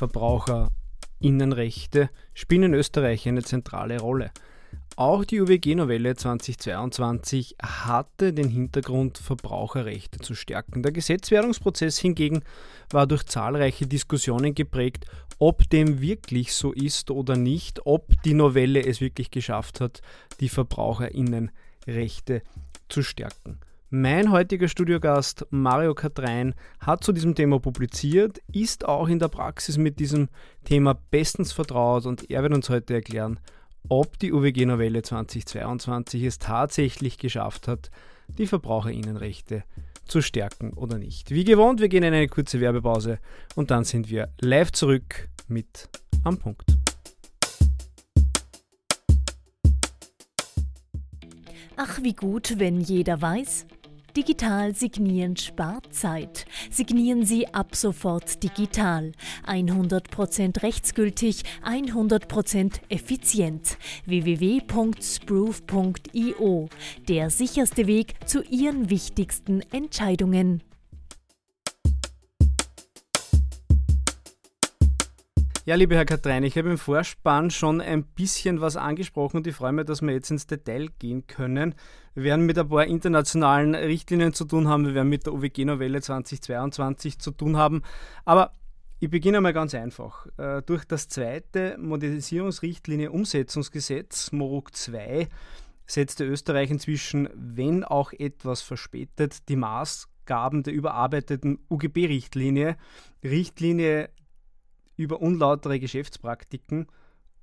Verbraucherinnenrechte spielen in Österreich eine zentrale Rolle. Auch die UWG-Novelle 2022 hatte den Hintergrund, Verbraucherrechte zu stärken. Der Gesetzwerdungsprozess hingegen war durch zahlreiche Diskussionen geprägt, ob dem wirklich so ist oder nicht, ob die Novelle es wirklich geschafft hat, die Verbraucherinnenrechte zu stärken. Mein heutiger Studiogast Mario Katrein hat zu diesem Thema publiziert, ist auch in der Praxis mit diesem Thema bestens vertraut und er wird uns heute erklären, ob die UWG-Novelle 2022 es tatsächlich geschafft hat, die Verbraucherinnenrechte zu stärken oder nicht. Wie gewohnt, wir gehen in eine kurze Werbepause und dann sind wir live zurück mit am Punkt. Ach, wie gut, wenn jeder weiß, Digital signieren spart Zeit. Signieren Sie ab sofort digital. 100% rechtsgültig, 100% effizient. www.sproof.io. Der sicherste Weg zu Ihren wichtigsten Entscheidungen. Ja, lieber Herr Katrein, ich habe im Vorspann schon ein bisschen was angesprochen und ich freue mich, dass wir jetzt ins Detail gehen können. Wir werden mit ein paar internationalen Richtlinien zu tun haben, wir werden mit der UWG-Novelle 2022 zu tun haben. Aber ich beginne mal ganz einfach. Äh, durch das zweite Modernisierungsrichtlinie-Umsetzungsgesetz, MORUG 2, setzte Österreich inzwischen, wenn auch etwas verspätet, die Maßgaben der überarbeiteten UGB-Richtlinie, Richtlinie über unlautere Geschäftspraktiken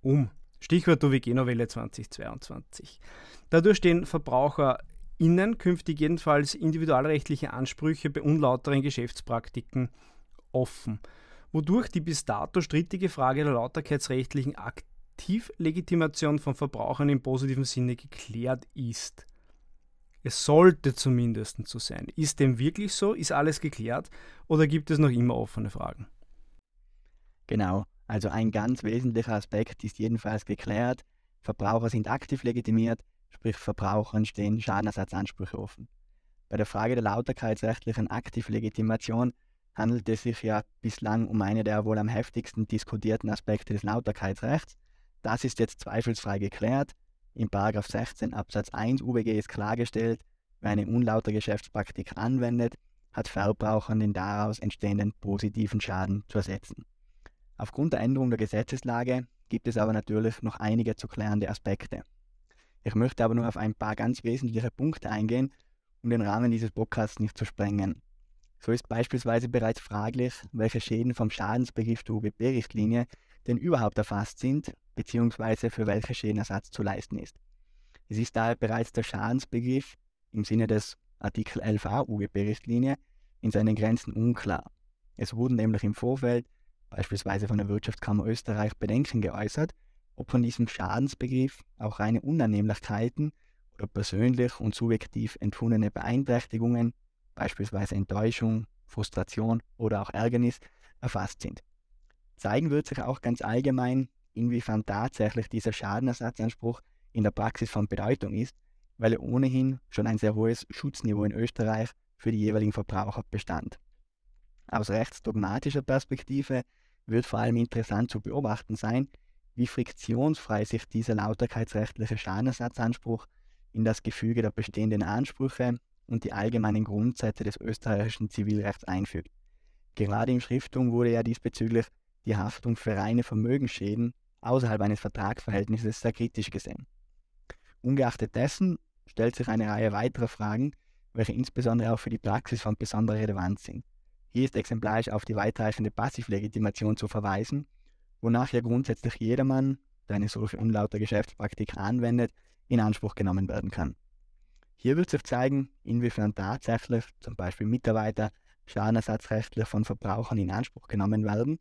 um. Stichwort UWG-Novelle 2022. Dadurch stehen VerbraucherInnen künftig jedenfalls individualrechtliche Ansprüche bei unlauteren Geschäftspraktiken offen, wodurch die bis dato strittige Frage der lauterkeitsrechtlichen Aktivlegitimation von Verbrauchern im positiven Sinne geklärt ist. Es sollte zumindest so sein. Ist dem wirklich so? Ist alles geklärt? Oder gibt es noch immer offene Fragen? Genau, also ein ganz wesentlicher Aspekt ist jedenfalls geklärt. Verbraucher sind aktiv legitimiert, sprich Verbrauchern stehen Schadenersatzansprüche offen. Bei der Frage der lauterkeitsrechtlichen Aktivlegitimation handelt es sich ja bislang um eine der wohl am heftigsten diskutierten Aspekte des Lauterkeitsrechts. Das ist jetzt zweifelsfrei geklärt. In 16 Absatz 1 UWG ist klargestellt, wer eine unlautere Geschäftspraktik anwendet, hat Verbrauchern den daraus entstehenden positiven Schaden zu ersetzen. Aufgrund der Änderung der Gesetzeslage gibt es aber natürlich noch einige zu klärende Aspekte. Ich möchte aber nur auf ein paar ganz wesentliche Punkte eingehen, um den Rahmen dieses Podcasts nicht zu sprengen. So ist beispielsweise bereits fraglich, welche Schäden vom Schadensbegriff der UWP-Richtlinie denn überhaupt erfasst sind, bzw. für welche Schädenersatz zu leisten ist. Es ist daher bereits der Schadensbegriff im Sinne des Artikel 11a UWP-Richtlinie in seinen Grenzen unklar. Es wurden nämlich im Vorfeld beispielsweise von der Wirtschaftskammer Österreich, Bedenken geäußert, ob von diesem Schadensbegriff auch reine Unannehmlichkeiten oder persönlich und subjektiv empfundene Beeinträchtigungen, beispielsweise Enttäuschung, Frustration oder auch Ärgernis, erfasst sind. Zeigen wird sich auch ganz allgemein, inwiefern tatsächlich dieser Schadenersatzanspruch in der Praxis von Bedeutung ist, weil er ohnehin schon ein sehr hohes Schutzniveau in Österreich für die jeweiligen Verbraucher bestand. Aus rechtsdogmatischer Perspektive wird vor allem interessant zu beobachten sein, wie friktionsfrei sich dieser lauterkeitsrechtliche Schadenersatzanspruch in das Gefüge der bestehenden Ansprüche und die allgemeinen Grundsätze des österreichischen Zivilrechts einfügt. Gerade im Schriftung wurde ja diesbezüglich die Haftung für reine Vermögensschäden außerhalb eines Vertragsverhältnisses sehr kritisch gesehen. Ungeachtet dessen stellt sich eine Reihe weiterer Fragen, welche insbesondere auch für die Praxis von besonderer Relevanz sind. Hier ist exemplarisch auf die weitreichende Passivlegitimation zu verweisen, wonach ja grundsätzlich jedermann, der eine solche unlaute Geschäftspraktik anwendet, in Anspruch genommen werden kann. Hier wird sich zeigen, inwiefern tatsächlich zum Beispiel Mitarbeiter schadenersatzrechtlich von Verbrauchern in Anspruch genommen werden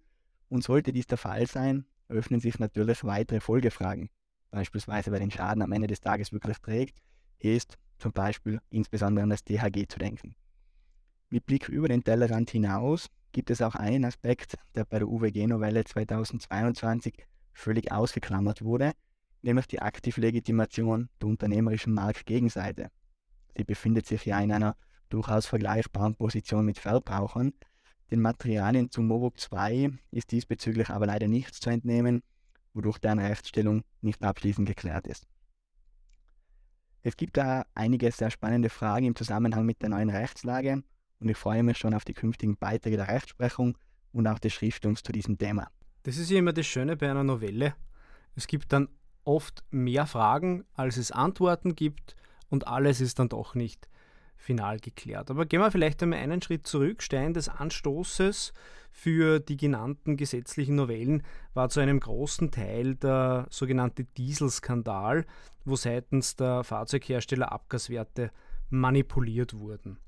und sollte dies der Fall sein, öffnen sich natürlich weitere Folgefragen, beispielsweise wer den Schaden am Ende des Tages wirklich trägt. Hier ist zum Beispiel insbesondere an das DHG zu denken. Mit Blick über den Tellerrand hinaus gibt es auch einen Aspekt, der bei der UWG-Novelle 2022 völlig ausgeklammert wurde, nämlich die Aktivlegitimation der unternehmerischen Marktgegenseite. Sie befindet sich ja in einer durchaus vergleichbaren Position mit Verbrauchern, Den Materialien zu MOVOG 2 ist diesbezüglich aber leider nichts zu entnehmen, wodurch deren Rechtsstellung nicht abschließend geklärt ist. Es gibt da einige sehr spannende Fragen im Zusammenhang mit der neuen Rechtslage und ich freue mich schon auf die künftigen Beiträge der Rechtsprechung und auch des Schriftums zu diesem Thema. Das ist ja immer das Schöne bei einer Novelle. Es gibt dann oft mehr Fragen, als es Antworten gibt und alles ist dann doch nicht final geklärt. Aber gehen wir vielleicht einmal einen Schritt zurück. Stein des Anstoßes für die genannten gesetzlichen Novellen war zu einem großen Teil der sogenannte Dieselskandal, wo seitens der Fahrzeughersteller Abgaswerte manipuliert wurden.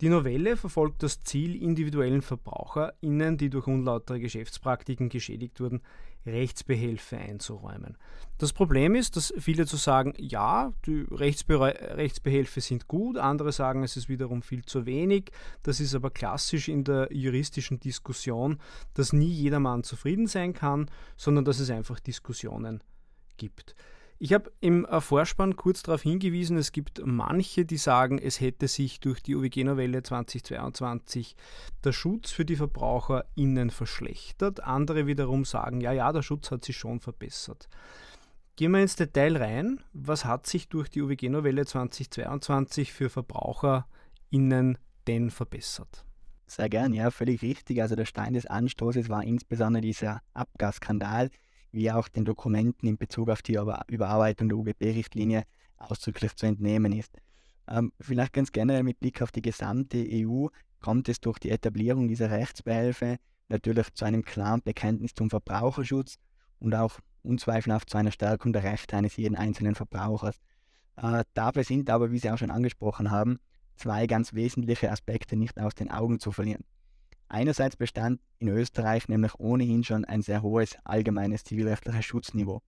Die Novelle verfolgt das Ziel, individuellen VerbraucherInnen, die durch unlautere Geschäftspraktiken geschädigt wurden, Rechtsbehelfe einzuräumen. Das Problem ist, dass viele zu sagen, ja, die Rechtsbe Rechtsbehelfe sind gut, andere sagen, es ist wiederum viel zu wenig. Das ist aber klassisch in der juristischen Diskussion, dass nie jedermann zufrieden sein kann, sondern dass es einfach Diskussionen gibt. Ich habe im äh, Vorspann kurz darauf hingewiesen, es gibt manche, die sagen, es hätte sich durch die UWG-Novelle 2022 der Schutz für die VerbraucherInnen verschlechtert. Andere wiederum sagen, ja, ja, der Schutz hat sich schon verbessert. Gehen wir ins Detail rein. Was hat sich durch die UWG-Novelle 2022 für VerbraucherInnen denn verbessert? Sehr gern, ja, völlig richtig. Also der Stein des Anstoßes war insbesondere dieser Abgasskandal, wie auch den Dokumenten in Bezug auf die Überarbeitung der UGB-Richtlinie ausdrücklich zu entnehmen ist. Ähm, vielleicht ganz generell mit Blick auf die gesamte EU kommt es durch die Etablierung dieser Rechtsbehelfe natürlich zu einem klaren Bekenntnis zum Verbraucherschutz und auch unzweifelhaft zu einer Stärkung der Rechte eines jeden einzelnen Verbrauchers. Äh, dabei sind aber, wie Sie auch schon angesprochen haben, zwei ganz wesentliche Aspekte nicht aus den Augen zu verlieren. Einerseits bestand in Österreich nämlich ohnehin schon ein sehr hohes allgemeines zivilrechtliches Schutzniveau.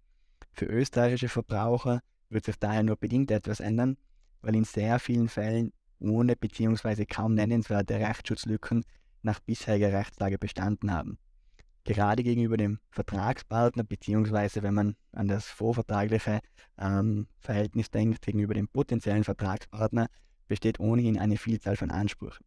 Für österreichische Verbraucher wird sich daher nur bedingt etwas ändern, weil in sehr vielen Fällen ohne bzw. kaum nennenswerte Rechtsschutzlücken nach bisheriger Rechtslage bestanden haben. Gerade gegenüber dem Vertragspartner bzw. wenn man an das vorvertragliche ähm, Verhältnis denkt, gegenüber dem potenziellen Vertragspartner besteht ohnehin eine Vielzahl von Ansprüchen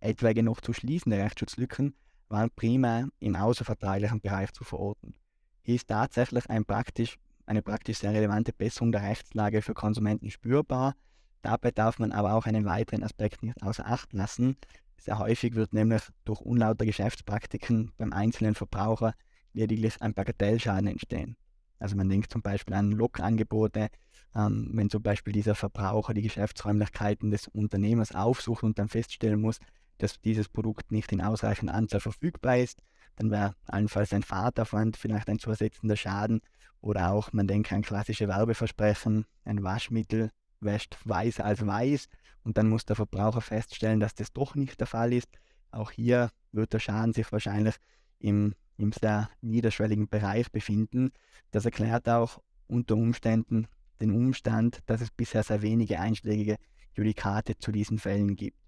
etwaige noch zu schließende Rechtsschutzlücken waren primär im außervertraglichen Bereich zu verorten. Hier ist tatsächlich ein praktisch, eine praktisch sehr relevante Besserung der Rechtslage für Konsumenten spürbar. Dabei darf man aber auch einen weiteren Aspekt nicht außer Acht lassen. Sehr häufig wird nämlich durch unlauter Geschäftspraktiken beim einzelnen Verbraucher lediglich ein Bagatellschaden entstehen. Also man denkt zum Beispiel an Lokangebote, ähm, wenn zum Beispiel dieser Verbraucher die Geschäftsräumlichkeiten des Unternehmers aufsucht und dann feststellen muss, dass dieses Produkt nicht in ausreichender Anzahl verfügbar ist, dann wäre allenfalls ein Fahrtaufwand vielleicht ein zu ersetzender Schaden oder auch, man denke an klassische Werbeversprechen, ein Waschmittel wäscht weißer als weiß und dann muss der Verbraucher feststellen, dass das doch nicht der Fall ist. Auch hier wird der Schaden sich wahrscheinlich im, im sehr niederschwelligen Bereich befinden. Das erklärt auch unter Umständen den Umstand, dass es bisher sehr wenige einschlägige Judikate zu diesen Fällen gibt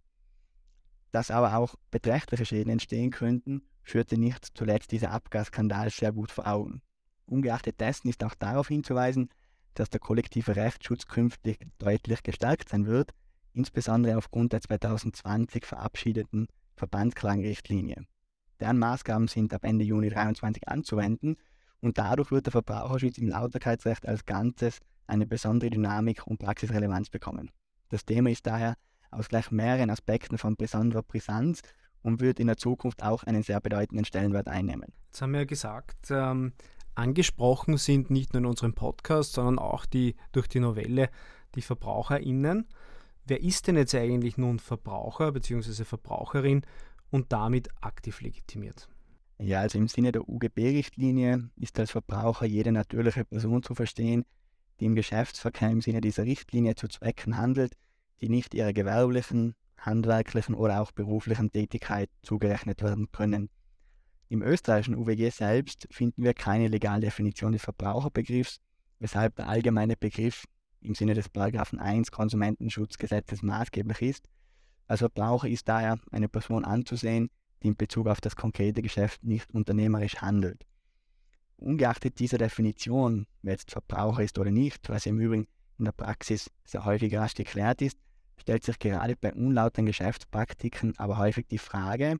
dass aber auch beträchtliche Schäden entstehen könnten, führte nicht zuletzt dieser Abgasskandal sehr gut vor Augen. Ungeachtet dessen ist auch darauf hinzuweisen, dass der kollektive Rechtsschutz künftig deutlich gestärkt sein wird, insbesondere aufgrund der 2020 verabschiedeten Verbandsklagenrichtlinie. Deren Maßgaben sind ab Ende Juni 2023 anzuwenden und dadurch wird der Verbraucherschutz im Lauterkeitsrecht als Ganzes eine besondere Dynamik und Praxisrelevanz bekommen. Das Thema ist daher aus gleich mehreren Aspekten von besonderer Brisanz und wird in der Zukunft auch einen sehr bedeutenden Stellenwert einnehmen. Jetzt haben wir ja gesagt, ähm, angesprochen sind nicht nur in unserem Podcast, sondern auch die, durch die Novelle die VerbraucherInnen. Wer ist denn jetzt eigentlich nun Verbraucher bzw. Verbraucherin und damit aktiv legitimiert? Ja, also im Sinne der UGB-Richtlinie ist als Verbraucher jede natürliche Person zu verstehen, die im Geschäftsverkehr im Sinne dieser Richtlinie zu Zwecken handelt, die nicht ihrer gewerblichen, handwerklichen oder auch beruflichen Tätigkeit zugerechnet werden können. Im österreichischen UWG selbst finden wir keine legale Definition des Verbraucherbegriffs, weshalb der allgemeine Begriff im Sinne des Paragraphen 1 Konsumentenschutzgesetzes maßgeblich ist. Als Verbraucher ist daher eine Person anzusehen, die in Bezug auf das konkrete Geschäft nicht unternehmerisch handelt. Ungeachtet dieser Definition, wer jetzt Verbraucher ist oder nicht, was im Übrigen in der Praxis sehr häufig rasch geklärt ist, stellt sich gerade bei unlauteren Geschäftspraktiken aber häufig die Frage,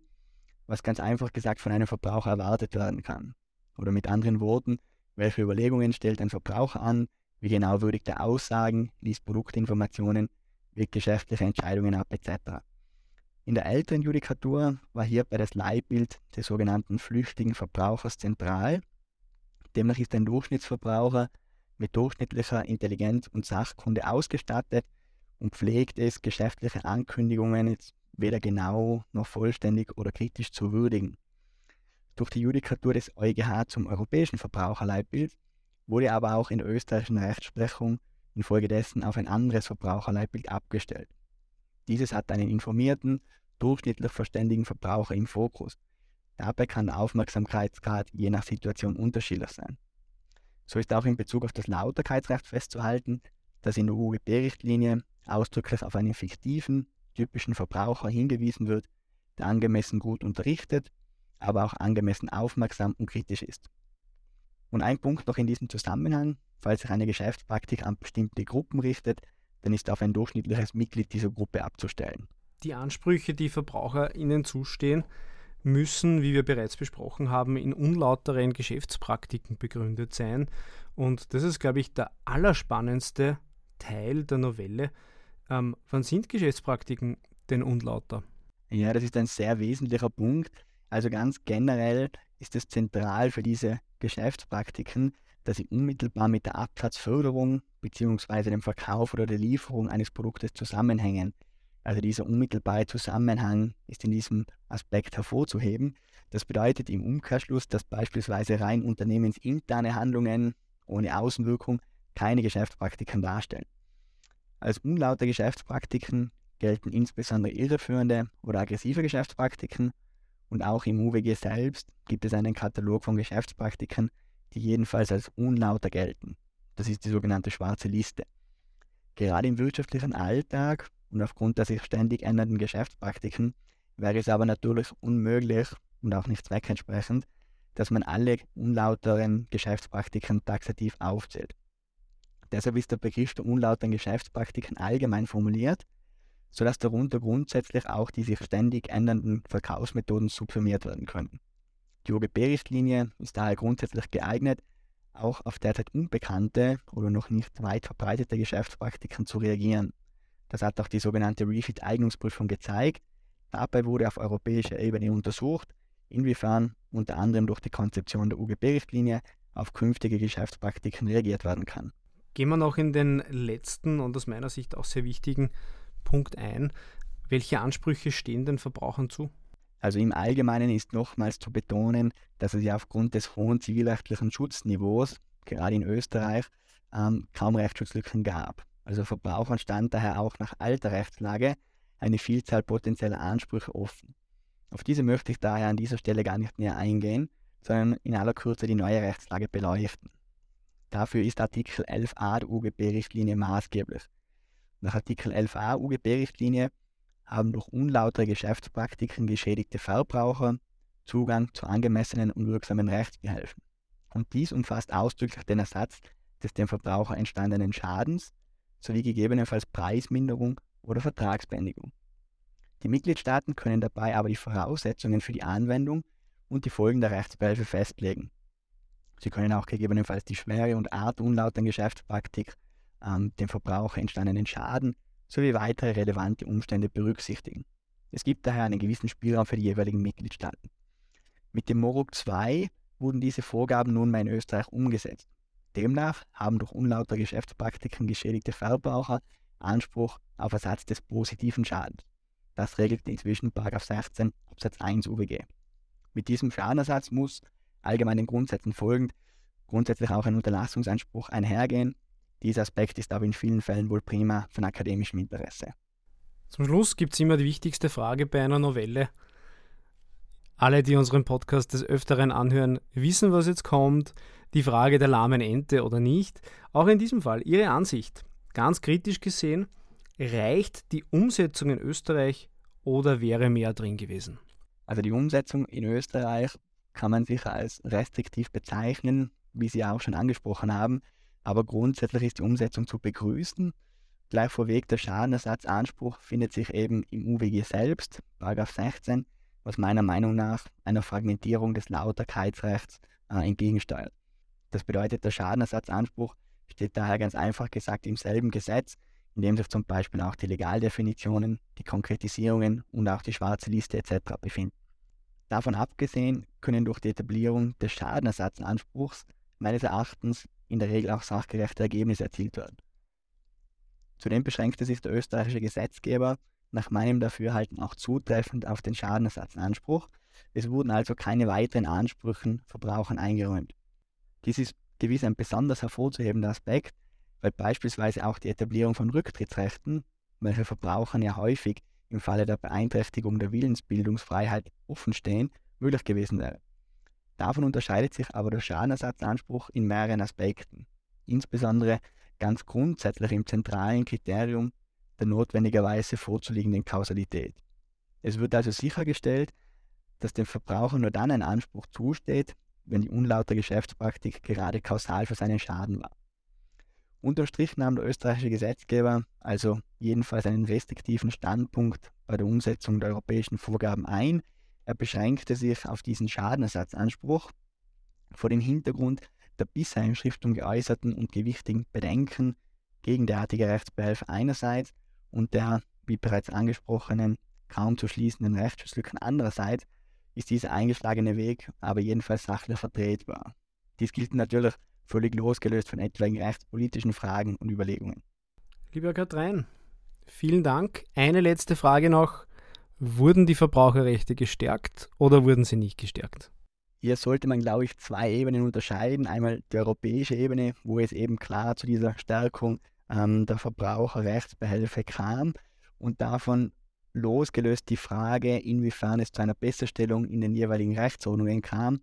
was ganz einfach gesagt von einem Verbraucher erwartet werden kann. Oder mit anderen Worten, welche Überlegungen stellt ein Verbraucher an, wie genau würdigt er Aussagen, liest Produktinformationen, wirkt geschäftliche Entscheidungen ab etc. In der älteren Judikatur war hierbei das Leitbild des sogenannten flüchtigen Verbrauchers zentral. Demnach ist ein Durchschnittsverbraucher mit durchschnittlicher Intelligenz und Sachkunde ausgestattet und pflegt es, geschäftliche Ankündigungen jetzt weder genau noch vollständig oder kritisch zu würdigen. Durch die Judikatur des EuGH zum europäischen Verbraucherleitbild wurde aber auch in der österreichischen Rechtsprechung infolgedessen auf ein anderes Verbraucherleitbild abgestellt. Dieses hat einen informierten, durchschnittlich verständigen Verbraucher im Fokus. Dabei kann der Aufmerksamkeitsgrad je nach Situation unterschiedlich sein. So ist auch in Bezug auf das Lauterkeitsrecht festzuhalten, dass in der UGB-Richtlinie ausdrücklich auf einen fiktiven, typischen Verbraucher hingewiesen wird, der angemessen gut unterrichtet, aber auch angemessen aufmerksam und kritisch ist. Und ein Punkt noch in diesem Zusammenhang, falls sich eine Geschäftspraktik an bestimmte Gruppen richtet, dann ist auf ein durchschnittliches Mitglied dieser Gruppe abzustellen. Die Ansprüche, die VerbraucherInnen zustehen, müssen, wie wir bereits besprochen haben, in unlauteren Geschäftspraktiken begründet sein. Und das ist, glaube ich, der allerspannendste Teil der Novelle. Ähm, wann sind Geschäftspraktiken denn unlauter? Ja, das ist ein sehr wesentlicher Punkt. Also ganz generell ist es zentral für diese Geschäftspraktiken, dass sie unmittelbar mit der Absatzförderung bzw. dem Verkauf oder der Lieferung eines Produktes zusammenhängen. Also dieser unmittelbare Zusammenhang ist in diesem Aspekt hervorzuheben. Das bedeutet im Umkehrschluss, dass beispielsweise rein unternehmensinterne Handlungen ohne Außenwirkung keine Geschäftspraktiken darstellen. Als unlaute Geschäftspraktiken gelten insbesondere irreführende oder aggressive Geschäftspraktiken und auch im UWG selbst gibt es einen Katalog von Geschäftspraktiken, die jedenfalls als unlauter gelten. Das ist die sogenannte schwarze Liste. Gerade im wirtschaftlichen Alltag und aufgrund der sich ständig ändernden Geschäftspraktiken wäre es aber natürlich unmöglich und auch nicht zweckentsprechend, dass man alle unlauteren Geschäftspraktiken taxativ aufzählt. Deshalb ist der Begriff der unlauteren Geschäftspraktiken allgemein formuliert, sodass darunter grundsätzlich auch die sich ständig ändernden Verkaufsmethoden subsumiert werden können. Die OGB-Richtlinie ist daher grundsätzlich geeignet, auch auf derzeit unbekannte oder noch nicht weit verbreitete Geschäftspraktiken zu reagieren. Das hat auch die sogenannte Refit-Eignungsprüfung gezeigt. Dabei wurde auf europäischer Ebene untersucht, inwiefern unter anderem durch die Konzeption der UGB-Richtlinie auf künftige Geschäftspraktiken reagiert werden kann. Gehen wir noch in den letzten und aus meiner Sicht auch sehr wichtigen Punkt ein. Welche Ansprüche stehen den Verbrauchern zu? Also im Allgemeinen ist nochmals zu betonen, dass es ja aufgrund des hohen zivilrechtlichen Schutzniveaus, gerade in Österreich, ähm, kaum Rechtsschutzlücken gab. Also Verbrauchern stand daher auch nach alter Rechtslage eine Vielzahl potenzieller Ansprüche offen. Auf diese möchte ich daher an dieser Stelle gar nicht näher eingehen, sondern in aller Kürze die neue Rechtslage beleuchten. Dafür ist Artikel 11a der UGB-Richtlinie maßgeblich. Nach Artikel 11a UGB-Richtlinie haben durch unlautere Geschäftspraktiken geschädigte Verbraucher Zugang zu angemessenen und wirksamen Rechtsbehelfen. Und dies umfasst ausdrücklich den Ersatz des dem Verbraucher entstandenen Schadens sowie gegebenenfalls Preisminderung oder Vertragsbeendigung. Die Mitgliedstaaten können dabei aber die Voraussetzungen für die Anwendung und die Folgen der Rechtsbehelfe festlegen. Sie können auch gegebenenfalls die Schwere und Art unlauter Geschäftspraktik, ähm, dem Verbraucher entstandenen Schaden sowie weitere relevante Umstände berücksichtigen. Es gibt daher einen gewissen Spielraum für die jeweiligen Mitgliedstaaten. Mit dem MORUG II wurden diese Vorgaben nunmehr in Österreich umgesetzt. Demnach haben durch unlauter Geschäftspraktiken geschädigte Verbraucher Anspruch auf Ersatz des positiven Schadens. Das regelt inzwischen 16 Absatz 1 UWG. Mit diesem Schadenersatz muss allgemeinen Grundsätzen folgend grundsätzlich auch ein Unterlassungsanspruch einhergehen. Dieser Aspekt ist aber in vielen Fällen wohl prima von akademischem Interesse. Zum Schluss gibt es immer die wichtigste Frage bei einer Novelle. Alle, die unseren Podcast des Öfteren anhören, wissen, was jetzt kommt. Die Frage der lahmen Ente oder nicht. Auch in diesem Fall Ihre Ansicht. Ganz kritisch gesehen, reicht die Umsetzung in Österreich oder wäre mehr drin gewesen? Also die Umsetzung in Österreich kann man sicher als restriktiv bezeichnen, wie Sie auch schon angesprochen haben. Aber grundsätzlich ist die Umsetzung zu begrüßen. Gleich vorweg, der Schadenersatzanspruch findet sich eben im UWG selbst, 16, was meiner Meinung nach einer Fragmentierung des Lauterkeitsrechts äh, entgegensteuert. Das bedeutet, der Schadenersatzanspruch steht daher ganz einfach gesagt im selben Gesetz, in dem sich zum Beispiel auch die Legaldefinitionen, die Konkretisierungen und auch die schwarze Liste etc. befinden. Davon abgesehen können durch die Etablierung des Schadenersatzanspruchs meines Erachtens in der Regel auch sachgerechte Ergebnisse erzielt werden. Zudem beschränkte sich der österreichische Gesetzgeber nach meinem Dafürhalten auch zutreffend auf den Schadenersatzanspruch. Es wurden also keine weiteren Ansprüchen Verbrauchern eingeräumt. Dies ist gewiss ein besonders hervorzuhebender Aspekt, weil beispielsweise auch die Etablierung von Rücktrittsrechten, welche Verbrauchern ja häufig im Falle der Beeinträchtigung der Willensbildungsfreiheit offenstehen, möglich gewesen wäre. Davon unterscheidet sich aber der Schadenersatzanspruch in mehreren Aspekten, insbesondere ganz grundsätzlich im zentralen Kriterium der notwendigerweise vorzuliegenden Kausalität. Es wird also sichergestellt, dass dem Verbraucher nur dann ein Anspruch zusteht, wenn die unlaute Geschäftspraktik gerade kausal für seinen Schaden war. Unterm Strich nahm der österreichische Gesetzgeber also jedenfalls einen restriktiven Standpunkt bei der Umsetzung der europäischen Vorgaben ein. Er beschränkte sich auf diesen Schadenersatzanspruch vor dem Hintergrund der bisher in Schriftung geäußerten und gewichtigen Bedenken gegen derartige Rechtsbehelfe einerseits und der, wie bereits angesprochenen, kaum zu schließenden Rechtsschutzlücken andererseits, ist dieser eingeschlagene Weg aber jedenfalls sachlich vertretbar. Dies gilt natürlich völlig losgelöst von etwaigen rechtspolitischen Fragen und Überlegungen. Lieber Katrein, vielen Dank. Eine letzte Frage noch. Wurden die Verbraucherrechte gestärkt oder wurden sie nicht gestärkt? Hier sollte man, glaube ich, zwei Ebenen unterscheiden. Einmal die europäische Ebene, wo es eben klar zu dieser Stärkung ähm, der Verbraucherrechtsbehelfe kam und davon losgelöst die Frage, inwiefern es zu einer Besserstellung in den jeweiligen Rechtsordnungen kam.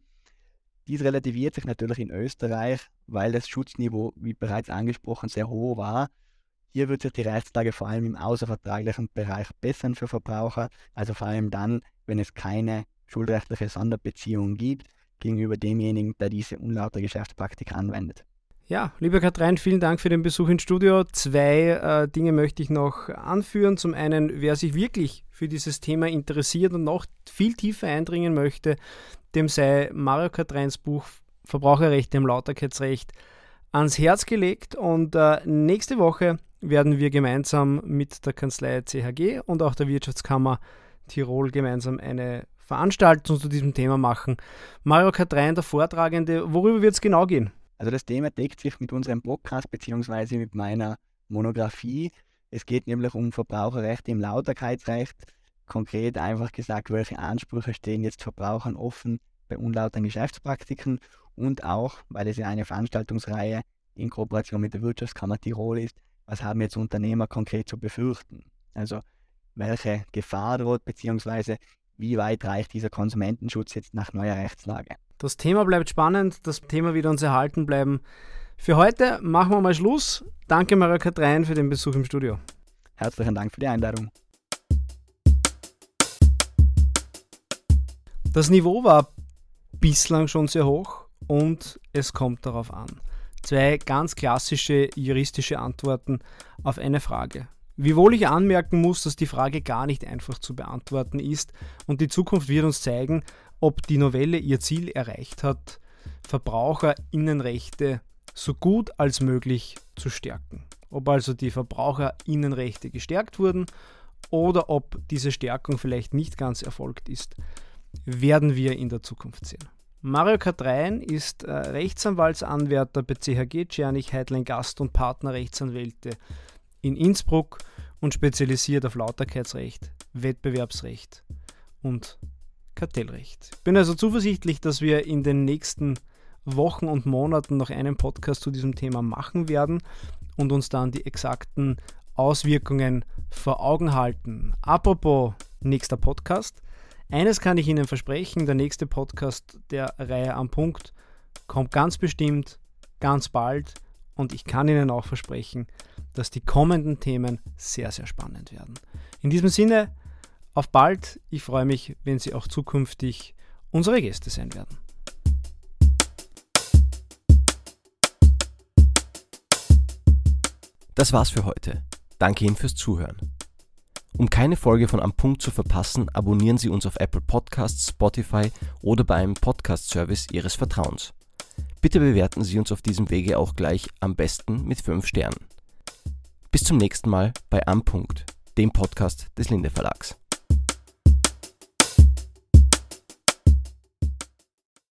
Dies relativiert sich natürlich in Österreich, weil das Schutzniveau, wie bereits angesprochen, sehr hoch war. Hier wird sich die Rechtslage vor allem im außervertraglichen Bereich bessern für Verbraucher, also vor allem dann, wenn es keine schuldrechtliche Sonderbeziehung gibt gegenüber demjenigen, der diese unlaute Geschäftspraktik anwendet. Ja, lieber Katrein, vielen Dank für den Besuch ins Studio. Zwei äh, Dinge möchte ich noch anführen. Zum einen, wer sich wirklich für dieses Thema interessiert und noch viel tiefer eindringen möchte, dem sei Mario Katreins Buch Verbraucherrechte im Lauterkeitsrecht ans Herz gelegt. Und äh, nächste Woche werden wir gemeinsam mit der Kanzlei CHG und auch der Wirtschaftskammer Tirol gemeinsam eine Veranstaltung zu diesem Thema machen. Mario Katrein, der Vortragende, worüber wird es genau gehen? Also das Thema deckt sich mit unserem Podcast bzw. mit meiner Monographie. Es geht nämlich um Verbraucherrechte im Lauterkeitsrecht. Konkret einfach gesagt, welche Ansprüche stehen jetzt Verbrauchern offen bei unlauteren Geschäftspraktiken und auch, weil es ja eine Veranstaltungsreihe in Kooperation mit der Wirtschaftskammer Tirol ist, was haben jetzt Unternehmer konkret zu befürchten? Also welche Gefahr droht, beziehungsweise wie weit reicht dieser Konsumentenschutz jetzt nach neuer Rechtslage? Das Thema bleibt spannend, das Thema wird uns erhalten bleiben. Für heute machen wir mal Schluss. Danke, Maria Katrein, für den Besuch im Studio. Herzlichen Dank für die Einladung. Das Niveau war bislang schon sehr hoch und es kommt darauf an. Zwei ganz klassische juristische Antworten auf eine Frage. Wiewohl ich anmerken muss, dass die Frage gar nicht einfach zu beantworten ist und die Zukunft wird uns zeigen, ob die Novelle ihr Ziel erreicht hat, Verbraucherinnenrechte so gut als möglich zu stärken. Ob also die Verbraucherinnenrechte gestärkt wurden oder ob diese Stärkung vielleicht nicht ganz erfolgt ist, werden wir in der Zukunft sehen. Mario Katrein ist äh, Rechtsanwaltsanwärter bei CHG Czernig, Heidlein Gast und Partnerrechtsanwälte in Innsbruck und spezialisiert auf Lauterkeitsrecht, Wettbewerbsrecht und Kartellrecht. Ich bin also zuversichtlich, dass wir in den nächsten Wochen und Monaten noch einen Podcast zu diesem Thema machen werden und uns dann die exakten Auswirkungen vor Augen halten. Apropos nächster Podcast. Eines kann ich Ihnen versprechen, der nächste Podcast der Reihe am Punkt kommt ganz bestimmt, ganz bald und ich kann Ihnen auch versprechen, dass die kommenden Themen sehr, sehr spannend werden. In diesem Sinne, auf bald. Ich freue mich, wenn Sie auch zukünftig unsere Gäste sein werden. Das war's für heute. Danke Ihnen fürs Zuhören. Um keine Folge von Am Punkt zu verpassen, abonnieren Sie uns auf Apple Podcasts, Spotify oder bei einem Podcast-Service Ihres Vertrauens. Bitte bewerten Sie uns auf diesem Wege auch gleich am besten mit 5 Sternen. Bis zum nächsten Mal bei Am Punkt, dem Podcast des Linde Verlags.